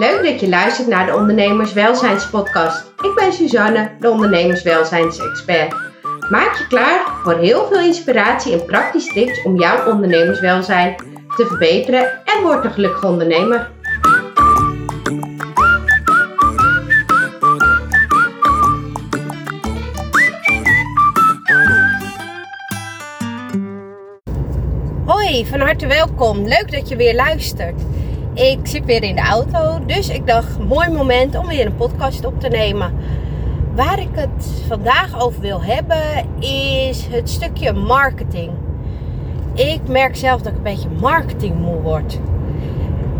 Leuk dat je luistert naar de Ondernemerswelzijnspodcast. Ik ben Suzanne, de ondernemerswelzijnsexpert. Maak je klaar voor heel veel inspiratie en praktische tips om jouw ondernemerswelzijn te verbeteren en word een gelukkige ondernemer. Hoi, van harte welkom. Leuk dat je weer luistert. Ik zit weer in de auto, dus ik dacht, mooi moment om weer een podcast op te nemen. Waar ik het vandaag over wil hebben is het stukje marketing. Ik merk zelf dat ik een beetje marketingmoe word.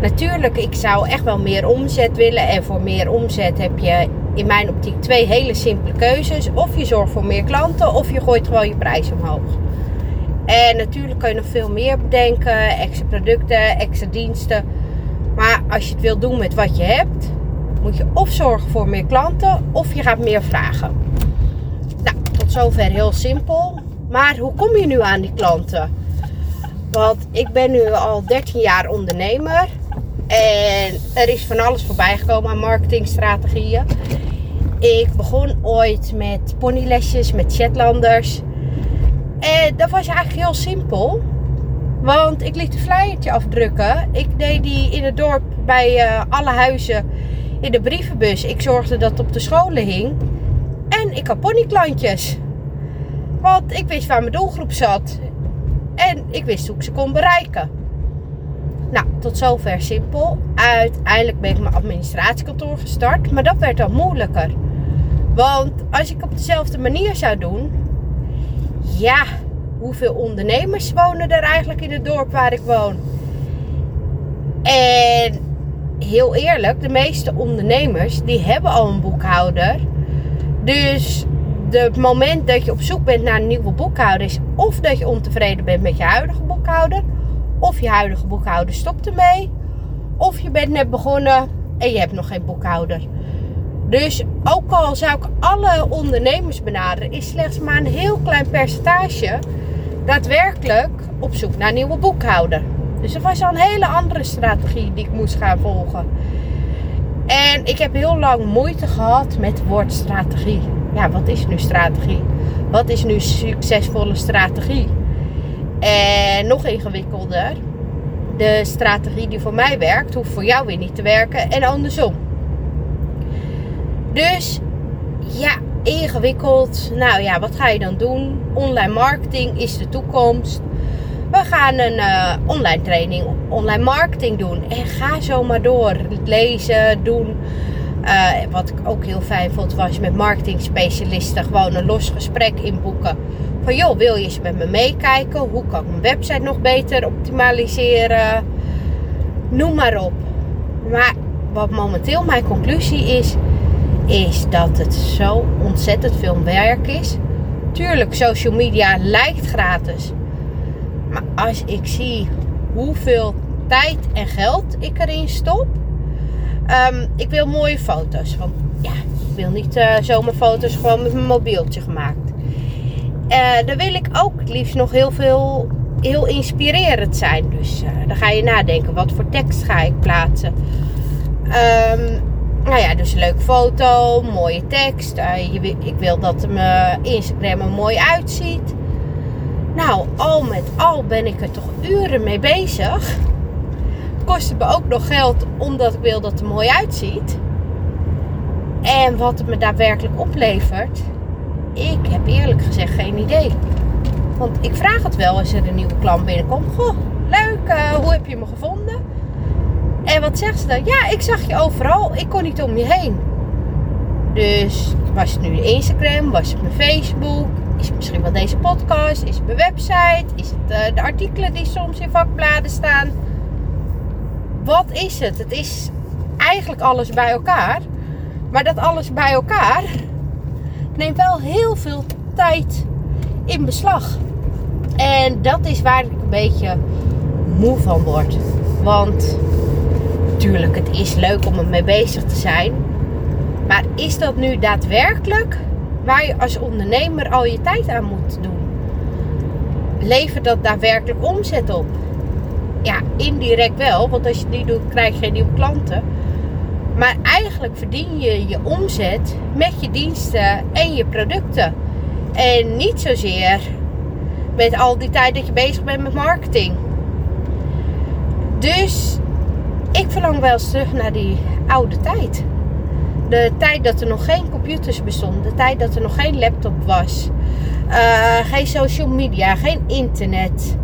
Natuurlijk, ik zou echt wel meer omzet willen. En voor meer omzet heb je in mijn optiek twee hele simpele keuzes. Of je zorgt voor meer klanten, of je gooit gewoon je prijs omhoog. En natuurlijk kun je nog veel meer bedenken. Extra producten, extra diensten. Maar als je het wil doen met wat je hebt, moet je of zorgen voor meer klanten of je gaat meer vragen. Nou, tot zover heel simpel. Maar hoe kom je nu aan die klanten? Want ik ben nu al 13 jaar ondernemer. En er is van alles voorbij gekomen aan marketingstrategieën. Ik begon ooit met ponylesjes, met Shetlanders. En dat was eigenlijk heel simpel. Want ik liet een flyertje afdrukken. Ik deed die in het dorp bij uh, alle huizen in de brievenbus. Ik zorgde dat het op de scholen hing. En ik had ponyklantjes. Want ik wist waar mijn doelgroep zat. En ik wist hoe ik ze kon bereiken. Nou, tot zover simpel. Uiteindelijk ben ik mijn administratiekantoor gestart. Maar dat werd dan moeilijker. Want als ik op dezelfde manier zou doen. Ja, hoeveel ondernemers wonen er eigenlijk in het dorp waar ik woon? En heel eerlijk, de meeste ondernemers die hebben al een boekhouder. Dus het moment dat je op zoek bent naar een nieuwe boekhouder is of dat je ontevreden bent met je huidige boekhouder, of je huidige boekhouder stopt ermee, of je bent net begonnen en je hebt nog geen boekhouder. Dus ook al zou ik alle ondernemers benaderen, is slechts maar een heel klein percentage daadwerkelijk op zoek naar nieuwe boekhouder. Dus er was al een hele andere strategie die ik moest gaan volgen. En ik heb heel lang moeite gehad met het woord strategie. Ja, wat is nu strategie? Wat is nu succesvolle strategie? En nog ingewikkelder, de strategie die voor mij werkt, hoeft voor jou weer niet te werken en andersom. Dus ja, ingewikkeld. Nou ja, wat ga je dan doen? Online marketing is de toekomst. We gaan een uh, online training, online marketing doen. En ga zo maar door. Lezen, doen. Uh, wat ik ook heel fijn vond, was met marketing specialisten gewoon een los gesprek inboeken. Van joh, wil je eens met me meekijken? Hoe kan ik mijn website nog beter optimaliseren? Noem maar op. Maar wat momenteel mijn conclusie is, is dat het zo ontzettend veel werk is. Tuurlijk, social media lijkt gratis. Maar als ik zie hoeveel tijd en geld ik erin stop. Um, ik wil mooie foto's. Want ja, ik wil niet uh, zomaar foto's gewoon met mijn mobieltje gemaakt. Uh, dan wil ik ook liefst nog heel veel, heel inspirerend zijn. Dus uh, dan ga je nadenken, wat voor tekst ga ik plaatsen? Um, nou ja, dus een leuke foto, mooie tekst. Uh, je, ik wil dat mijn Instagram er mooi uitziet. Nou, al met al ben ik er toch uren mee bezig. Het me ook nog geld omdat ik wil dat het er mooi uitziet. En wat het me daadwerkelijk oplevert, ik heb eerlijk gezegd geen idee. Want ik vraag het wel als er een nieuwe klant binnenkomt. Goh, leuk, uh, hoe heb je me gevonden? En wat zegt ze dan? Ja, ik zag je overal. Ik kon niet om je heen. Dus was het nu Instagram? Was het mijn Facebook? Is het misschien wel deze podcast? Is het mijn website? Is het uh, de artikelen die soms in vakbladen staan? Wat is het? Het is eigenlijk alles bij elkaar. Maar dat alles bij elkaar neemt wel heel veel tijd in beslag. En dat is waar ik een beetje moe van word. Want natuurlijk, het is leuk om ermee bezig te zijn. Maar is dat nu daadwerkelijk waar je als ondernemer al je tijd aan moet doen? Levert dat daadwerkelijk omzet op? Ja, indirect wel, want als je het niet doet, krijg je nieuwe klanten. Maar eigenlijk verdien je je omzet met je diensten en je producten. En niet zozeer met al die tijd dat je bezig bent met marketing. Dus ik verlang wel eens terug naar die oude tijd. De tijd dat er nog geen computers bestonden. De tijd dat er nog geen laptop was. Uh, geen social media, geen internet.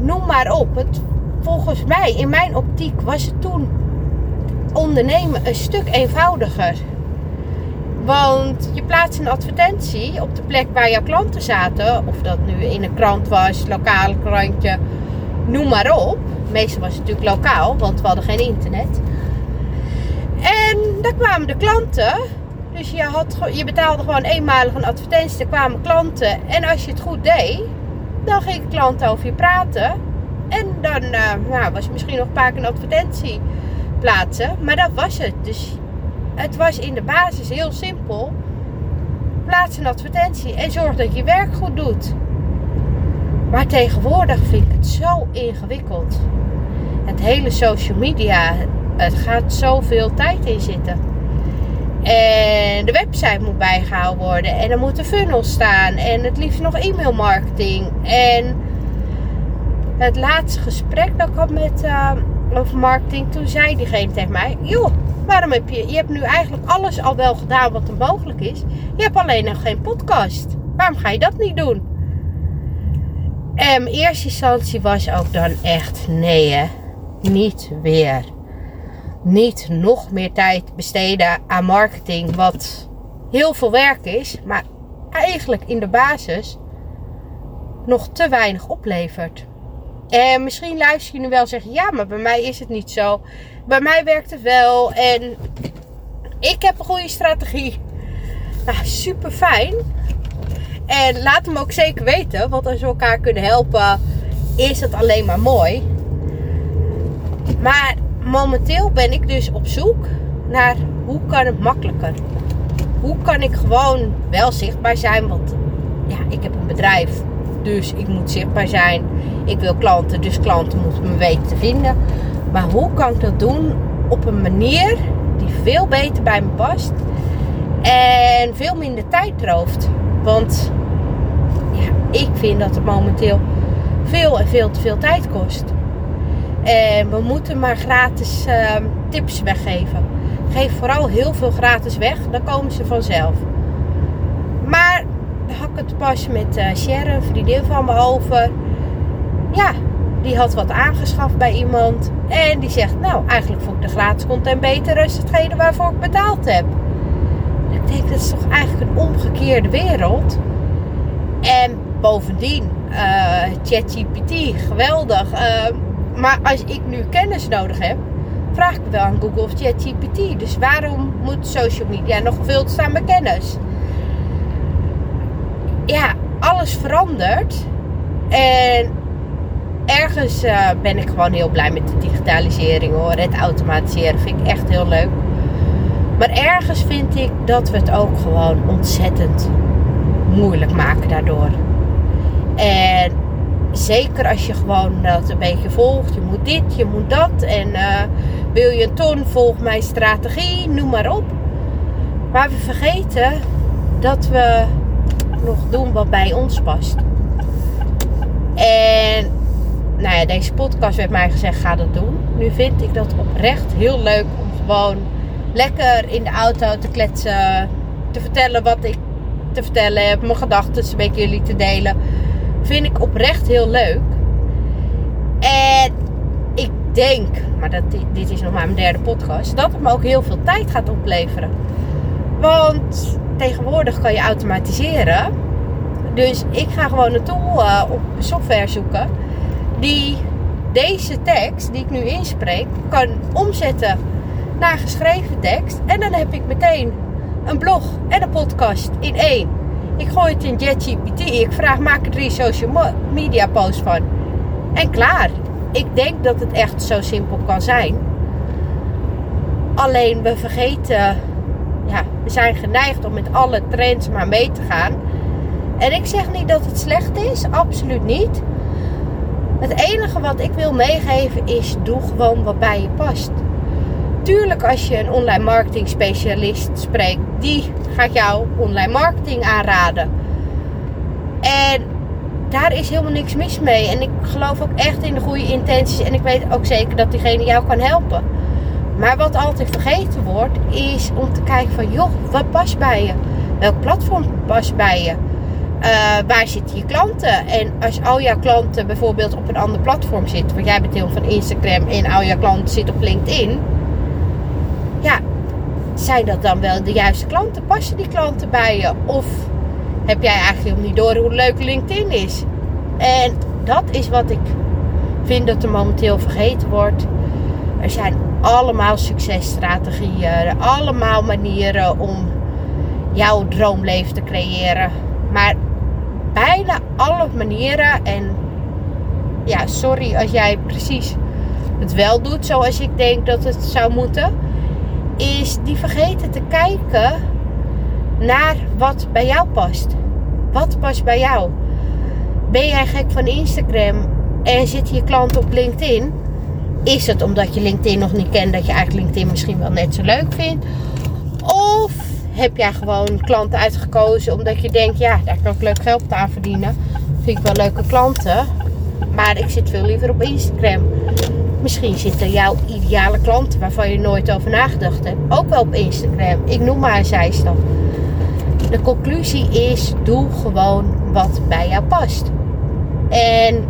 Noem maar op. Het, volgens mij, in mijn optiek, was het toen ondernemen een stuk eenvoudiger. Want je plaatst een advertentie op de plek waar jouw klanten zaten. Of dat nu in een krant was, lokaal krantje, noem maar op. Meestal was natuurlijk lokaal, want we hadden geen internet. En daar kwamen de klanten. Dus je, had, je betaalde gewoon eenmalig een advertentie. Er kwamen klanten. En als je het goed deed, dan gingen klanten over je praten. En dan uh, was misschien nog een paar keer een advertentie plaatsen. Maar dat was het. Dus het was in de basis heel simpel. Plaats een advertentie en zorg dat je werk goed doet. Maar tegenwoordig vind ik het zo ingewikkeld. Het hele social media, het gaat zoveel tijd in zitten. En de website moet bijgehouden worden. En er moeten funnels staan. En het liefst nog e-mail marketing. En het laatste gesprek dat ik had met, uh, over marketing. Toen zei diegene tegen mij. Joh, waarom heb je... Je hebt nu eigenlijk alles al wel gedaan wat er mogelijk is. Je hebt alleen nog geen podcast. Waarom ga je dat niet doen? En mijn eerste instantie was ook dan echt... Nee hè. Niet weer niet nog meer tijd besteden aan marketing, wat heel veel werk is, maar eigenlijk in de basis nog te weinig oplevert. En misschien luister je nu wel zeggen: ja, maar bij mij is het niet zo. Bij mij werkt het wel en ik heb een goede strategie. Nou, super fijn. En laat hem ook zeker weten, want als we elkaar kunnen helpen, is het alleen maar mooi. Maar momenteel ben ik dus op zoek naar hoe kan het makkelijker. Hoe kan ik gewoon wel zichtbaar zijn? Want ja, ik heb een bedrijf, dus ik moet zichtbaar zijn. Ik wil klanten, dus klanten moeten me weten te vinden. Maar hoe kan ik dat doen op een manier die veel beter bij me past en veel minder tijd rooft? Want ja, ik vind dat het momenteel veel en veel te veel tijd kost. En we moeten maar gratis ehm, tips weggeven. Geef vooral heel veel gratis weg, dan komen ze vanzelf. Maar had ik het pas met uh, Sharon, vriendin van me over. Ja, die had wat aangeschaft bij iemand. En die zegt, nou, eigenlijk vond ik de gratis content beter dan hetgene waarvoor ik betaald heb. Ik denk, dat is toch eigenlijk een omgekeerde wereld. En bovendien, uh, ChatGPT, geweldig. Uh, maar als ik nu kennis nodig heb, vraag ik wel aan Google of ChatGPT. Dus waarom moet social media nog gevuld staan met kennis? Ja, alles verandert. En ergens uh, ben ik gewoon heel blij met de digitalisering hoor. Het automatiseren vind ik echt heel leuk. Maar ergens vind ik dat we het ook gewoon ontzettend moeilijk maken daardoor. En zeker als je gewoon dat een beetje volgt. Je moet dit, je moet dat. En uh, wil je een ton, volg mijn strategie, noem maar op. Maar we vergeten dat we nog doen wat bij ons past. En nou ja, deze podcast werd mij gezegd, ga dat doen. Nu vind ik dat oprecht heel leuk om gewoon lekker in de auto te kletsen. Te vertellen wat ik te vertellen heb. Mijn gedachten beetje jullie te delen vind ik oprecht heel leuk. En ik denk, maar dat, dit is nog maar mijn derde podcast, dat het me ook heel veel tijd gaat opleveren. Want tegenwoordig kan je automatiseren. Dus ik ga gewoon een tool uh, op software zoeken die deze tekst die ik nu inspreek kan omzetten naar geschreven tekst. En dan heb ik meteen een blog en een podcast in één. Ik gooi het in JetGPT. Ik vraag, maak er drie social media posts van. En klaar. Ik denk dat het echt zo simpel kan zijn. Alleen we vergeten, ja, we zijn geneigd om met alle trends maar mee te gaan. En ik zeg niet dat het slecht is, absoluut niet. Het enige wat ik wil meegeven is: doe gewoon wat bij je past. Tuurlijk als je een online marketing specialist spreekt, die gaat jou online marketing aanraden. En daar is helemaal niks mis mee. En ik geloof ook echt in de goede intenties. En ik weet ook zeker dat diegene jou kan helpen. Maar wat altijd vergeten wordt, is om te kijken van, joh, wat past bij je? Welk platform past bij je? Uh, waar zitten je klanten? En als al jouw klanten bijvoorbeeld op een ander platform zitten, want jij bent heel van Instagram en al jouw klanten zitten op LinkedIn, zijn dat dan wel de juiste klanten? Passen die klanten bij je? Of heb jij eigenlijk niet door hoe leuk LinkedIn is? En dat is wat ik vind dat er momenteel vergeten wordt. Er zijn allemaal successtrategieën, allemaal manieren om jouw droomleven te creëren. Maar bijna alle manieren, en ja, sorry als jij precies het wel doet zoals ik denk dat het zou moeten, is die vergeten te kijken naar wat bij jou past. Wat past bij jou? Ben jij gek van Instagram en zit je klant op LinkedIn? Is het omdat je LinkedIn nog niet kent dat je eigenlijk LinkedIn misschien wel net zo leuk vindt? Of heb jij gewoon klanten uitgekozen omdat je denkt, ja, daar kan ik leuk geld aan verdienen. Vind ik wel leuke klanten. Maar ik zit veel liever op Instagram. Misschien zitten jouw ideale klanten waarvan je nooit over nagedacht hebt ook wel op Instagram. Ik noem maar een zijstap. De conclusie is: doe gewoon wat bij jou past. En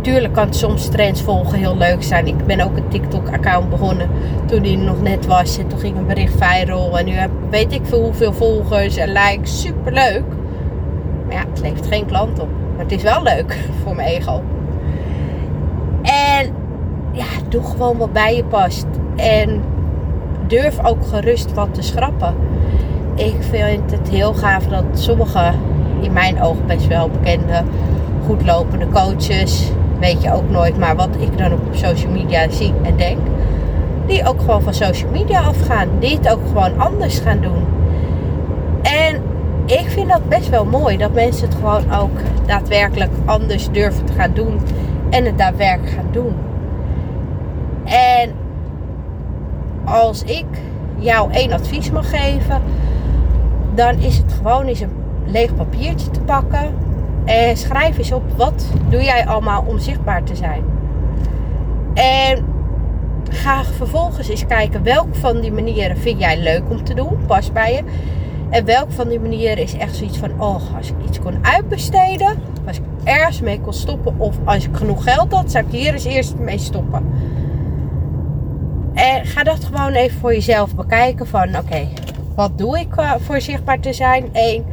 tuurlijk kan soms trends volgen heel leuk zijn. Ik ben ook een TikTok-account begonnen toen die nog net was. En toen ging een bericht viral. En nu heb weet ik veel hoeveel volgers en likes. Super leuk. Maar ja, het levert geen klant op. Maar het is wel leuk voor mijn ego. Ja, doe gewoon wat bij je past. En durf ook gerust wat te schrappen. Ik vind het heel gaaf dat sommige, in mijn ogen best wel bekende, goed lopende coaches, weet je ook nooit, maar wat ik dan op social media zie en denk, die ook gewoon van social media afgaan. Die het ook gewoon anders gaan doen. En ik vind dat best wel mooi dat mensen het gewoon ook daadwerkelijk anders durven te gaan doen en het daadwerkelijk gaan doen. En als ik jou één advies mag geven, dan is het gewoon eens een leeg papiertje te pakken en schrijf eens op wat doe jij allemaal om zichtbaar te zijn. En ga vervolgens eens kijken welke van die manieren vind jij leuk om te doen, past bij je. En welke van die manieren is echt zoiets van, oh, als ik iets kon uitbesteden, als ik ergens mee kon stoppen of als ik genoeg geld had, zou ik hier eens eerst mee stoppen. En ga dat gewoon even voor jezelf bekijken van, oké, wat doe ik eh, voor zichtbaar te zijn? Eén.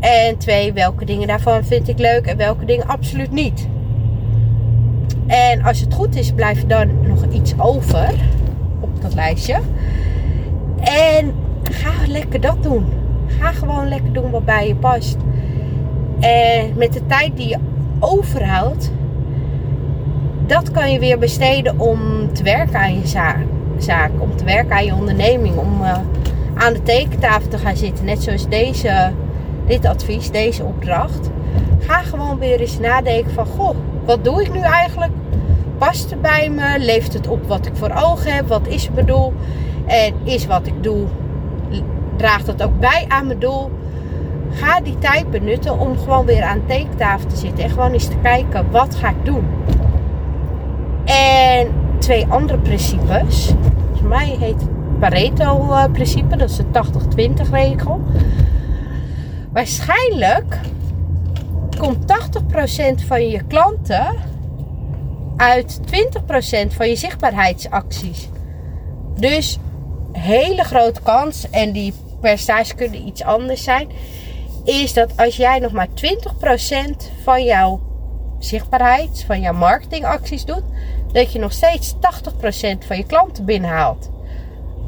En twee, welke dingen daarvan vind ik leuk en welke dingen absoluut niet. En als het goed is, blijft dan nog iets over op dat lijstje. En ga lekker dat doen. Ga gewoon lekker doen wat bij je past. En met de tijd die je overhoudt, dat kan je weer besteden om te werken aan je zaak. Om te werken aan je onderneming. Om uh, aan de tekentafel te gaan zitten. Net zoals deze, dit advies, deze opdracht. Ga gewoon weer eens nadenken van, goh, wat doe ik nu eigenlijk? Past het bij me? Leeft het op wat ik voor ogen heb? Wat is mijn doel? En is wat ik doe, draagt dat ook bij aan mijn doel? Ga die tijd benutten om gewoon weer aan de tekentafel te zitten. En gewoon eens te kijken, wat ga ik doen? En twee andere principes. Volgens mij heet het Pareto-principe, dat is de 80-20 regel. Waarschijnlijk komt 80% van je klanten uit 20% van je zichtbaarheidsacties. Dus hele grote kans, en die percentages kunnen iets anders zijn, is dat als jij nog maar 20% van jouw zichtbaarheid, van jouw marketingacties doet, dat je nog steeds 80% van je klanten binnenhaalt.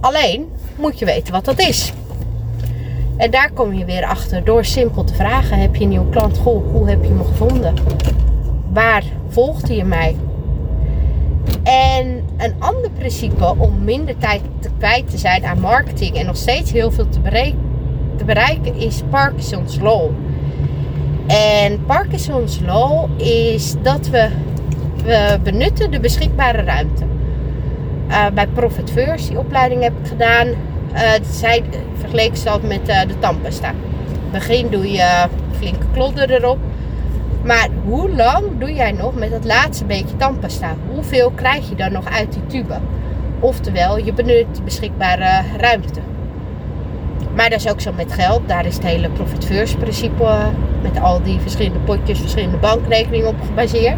Alleen moet je weten wat dat is. En daar kom je weer achter door simpel te vragen: heb je een nieuwe klant? Goh, hoe heb je me gevonden? Waar volgde je mij? En een ander principe om minder tijd te kwijt te zijn aan marketing en nog steeds heel veel te, te bereiken is Parkinson's Law. En Parkinson's Law is dat we, we benutten de beschikbare ruimte. Uh, bij Profit die opleiding heb ik gedaan. Uh, zij ze dat met uh, de tandpasta. Begin doe je flinke klodder erop. Maar hoe lang doe jij nog met dat laatste beetje tandpasta? Hoeveel krijg je dan nog uit die tube? Oftewel, je benut beschikbare ruimte. Maar dat is ook zo met geld. Daar is het hele profit first principe met al die verschillende potjes, verschillende bankrekeningen op gebaseerd.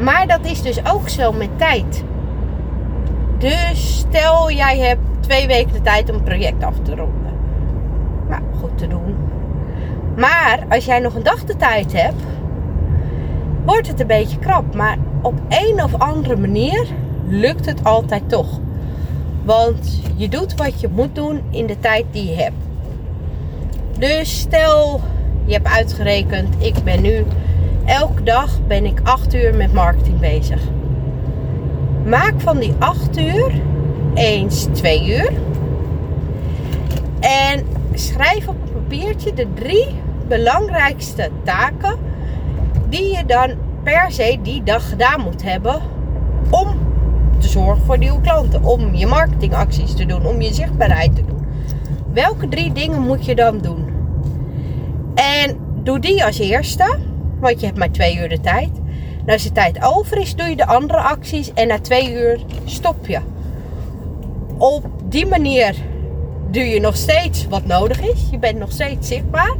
Maar dat is dus ook zo met tijd. Dus stel jij hebt twee weken de tijd om een project af te ronden. Nou, goed te doen. Maar als jij nog een dag de tijd hebt, wordt het een beetje krap. Maar op een of andere manier lukt het altijd toch. Want je doet wat je moet doen in de tijd die je hebt. Dus stel je hebt uitgerekend, ik ben nu elke dag ben ik 8 uur met marketing bezig. Maak van die 8 uur eens 2 uur. En schrijf op een papiertje de drie belangrijkste taken die je dan per se die dag gedaan moet hebben om te zorgen voor nieuwe klanten, om je marketingacties te doen, om je zichtbaarheid te doen. Welke drie dingen moet je dan doen? En doe die als eerste, want je hebt maar twee uur de tijd. Als de tijd over is, doe je de andere acties en na twee uur stop je. Op die manier doe je nog steeds wat nodig is. Je bent nog steeds zichtbaar.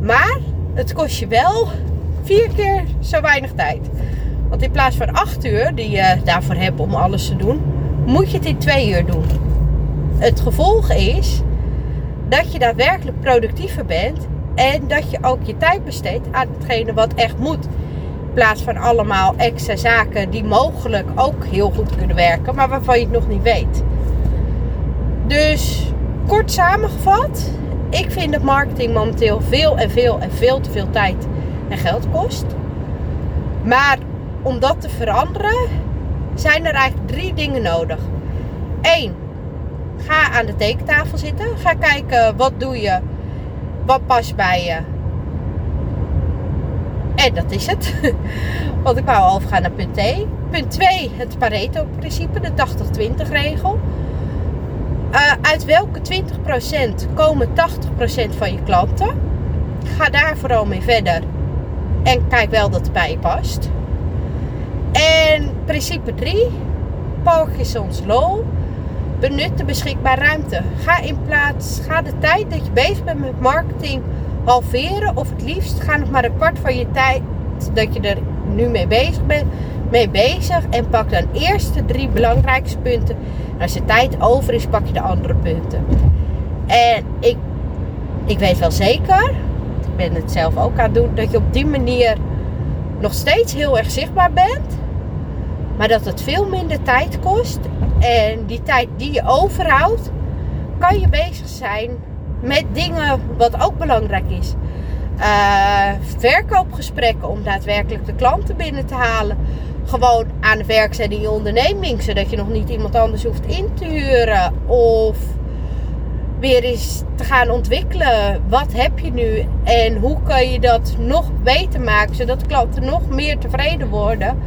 Maar het kost je wel vier keer zo weinig tijd. Want in plaats van acht uur die je daarvoor hebt om alles te doen, moet je het in twee uur doen. Het gevolg is dat je daadwerkelijk productiever bent en dat je ook je tijd besteedt aan hetgene wat echt moet. In plaats van allemaal extra zaken die mogelijk ook heel goed kunnen werken, maar waarvan je het nog niet weet. Dus kort samengevat, ik vind dat marketing momenteel veel en veel en veel te veel tijd en geld kost. Maar om dat te veranderen, zijn er eigenlijk drie dingen nodig. Eén, ga aan de tekentafel zitten. Ga kijken wat doe je, wat past bij je. En dat is het. Want ik wou overgaan naar punt 2. Punt 2, het Pareto-principe, de 80-20 regel. Uh, uit welke 20% komen 80% van je klanten? Ga daar vooral mee verder. En kijk wel dat het bij je past. En principe 3, Parkinson's Law. Benut de beschikbare ruimte. Ga in plaats, ga de tijd dat je bezig bent met marketing halveren. Of het liefst ga nog maar een kwart van je tijd dat je er nu mee bezig bent, mee bezig. En pak dan eerst de drie belangrijkste punten. En als de tijd over is, pak je de andere punten. En ik, ik weet wel zeker, ik ben het zelf ook aan het doen, dat je op die manier nog steeds heel erg zichtbaar bent. Maar dat het veel minder tijd kost. En die tijd die je overhoudt, kan je bezig zijn met dingen wat ook belangrijk is. Uh, verkoopgesprekken om daadwerkelijk de klanten binnen te halen. Gewoon aan het werk zijn in je onderneming, zodat je nog niet iemand anders hoeft in te huren. Of weer eens te gaan ontwikkelen. Wat heb je nu en hoe kan je dat nog beter maken, zodat klanten nog meer tevreden worden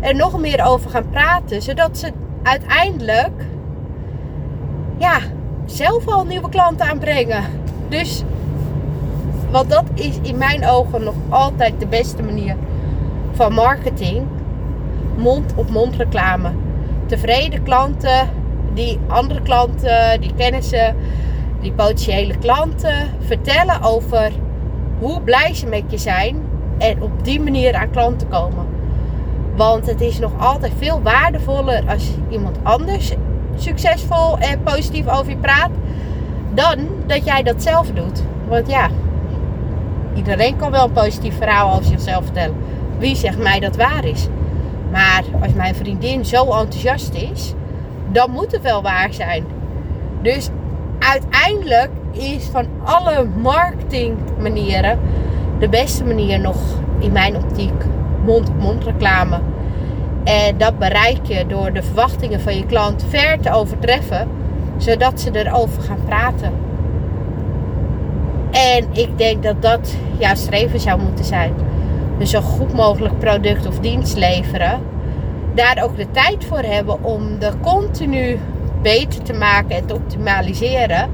en nog meer over gaan praten, zodat ze uiteindelijk ja, zelf al nieuwe klanten aanbrengen. Dus want dat is in mijn ogen nog altijd de beste manier van marketing. Mond op mond reclame. Tevreden klanten, die andere klanten, die kennissen, die potentiële klanten vertellen over hoe blij ze met je zijn en op die manier aan klanten komen. Want het is nog altijd veel waardevoller als iemand anders succesvol en positief over je praat, dan dat jij dat zelf doet. Want ja, iedereen kan wel een positief verhaal over zichzelf vertellen. Wie zegt mij dat waar is? Maar als mijn vriendin zo enthousiast is, dan moet het wel waar zijn. Dus uiteindelijk is van alle marketing manieren de beste manier nog in mijn optiek mond-op-mond reclame. En dat bereik je door de verwachtingen van je klant ver te overtreffen, zodat ze erover gaan praten. En ik denk dat dat jouw streven zou moeten zijn. Dus zo goed mogelijk product of dienst leveren. daar ook de tijd voor hebben om de continu beter te maken en te optimaliseren.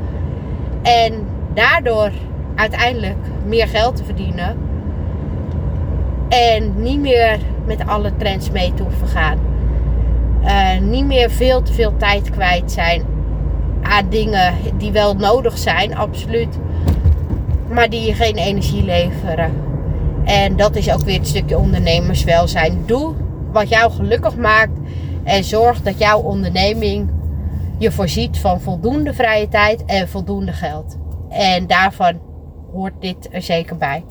En daardoor uiteindelijk meer geld te verdienen. En niet meer met alle trends mee te hoeven gaan. Uh, niet meer veel te veel tijd kwijt zijn aan dingen die wel nodig zijn, absoluut. Maar die je geen energie leveren. En dat is ook weer het stukje ondernemerswelzijn. Doe wat jou gelukkig maakt. En zorg dat jouw onderneming je voorziet van voldoende vrije tijd en voldoende geld. En daarvan hoort dit er zeker bij.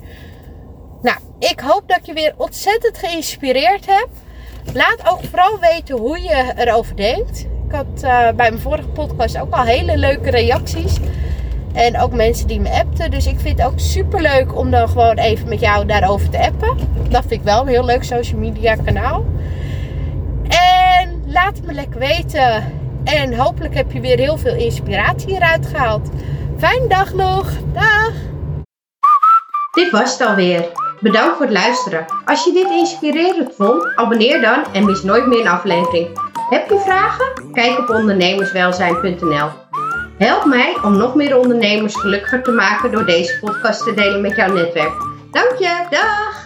Ik hoop dat je weer ontzettend geïnspireerd heb. Laat ook vooral weten hoe je erover denkt. Ik had uh, bij mijn vorige podcast ook al hele leuke reacties. En ook mensen die me appten. Dus ik vind het ook super leuk om dan gewoon even met jou daarover te appen. Dat vind ik wel een heel leuk social media kanaal. En laat me lekker weten. En hopelijk heb je weer heel veel inspiratie hieruit gehaald. Fijne dag nog. Dag. Dit was het alweer. Bedankt voor het luisteren. Als je dit inspirerend vond, abonneer dan en mis nooit meer een aflevering. Heb je vragen? Kijk op ondernemerswelzijn.nl. Help mij om nog meer ondernemers gelukkiger te maken door deze podcast te delen met jouw netwerk. Dank je, dag!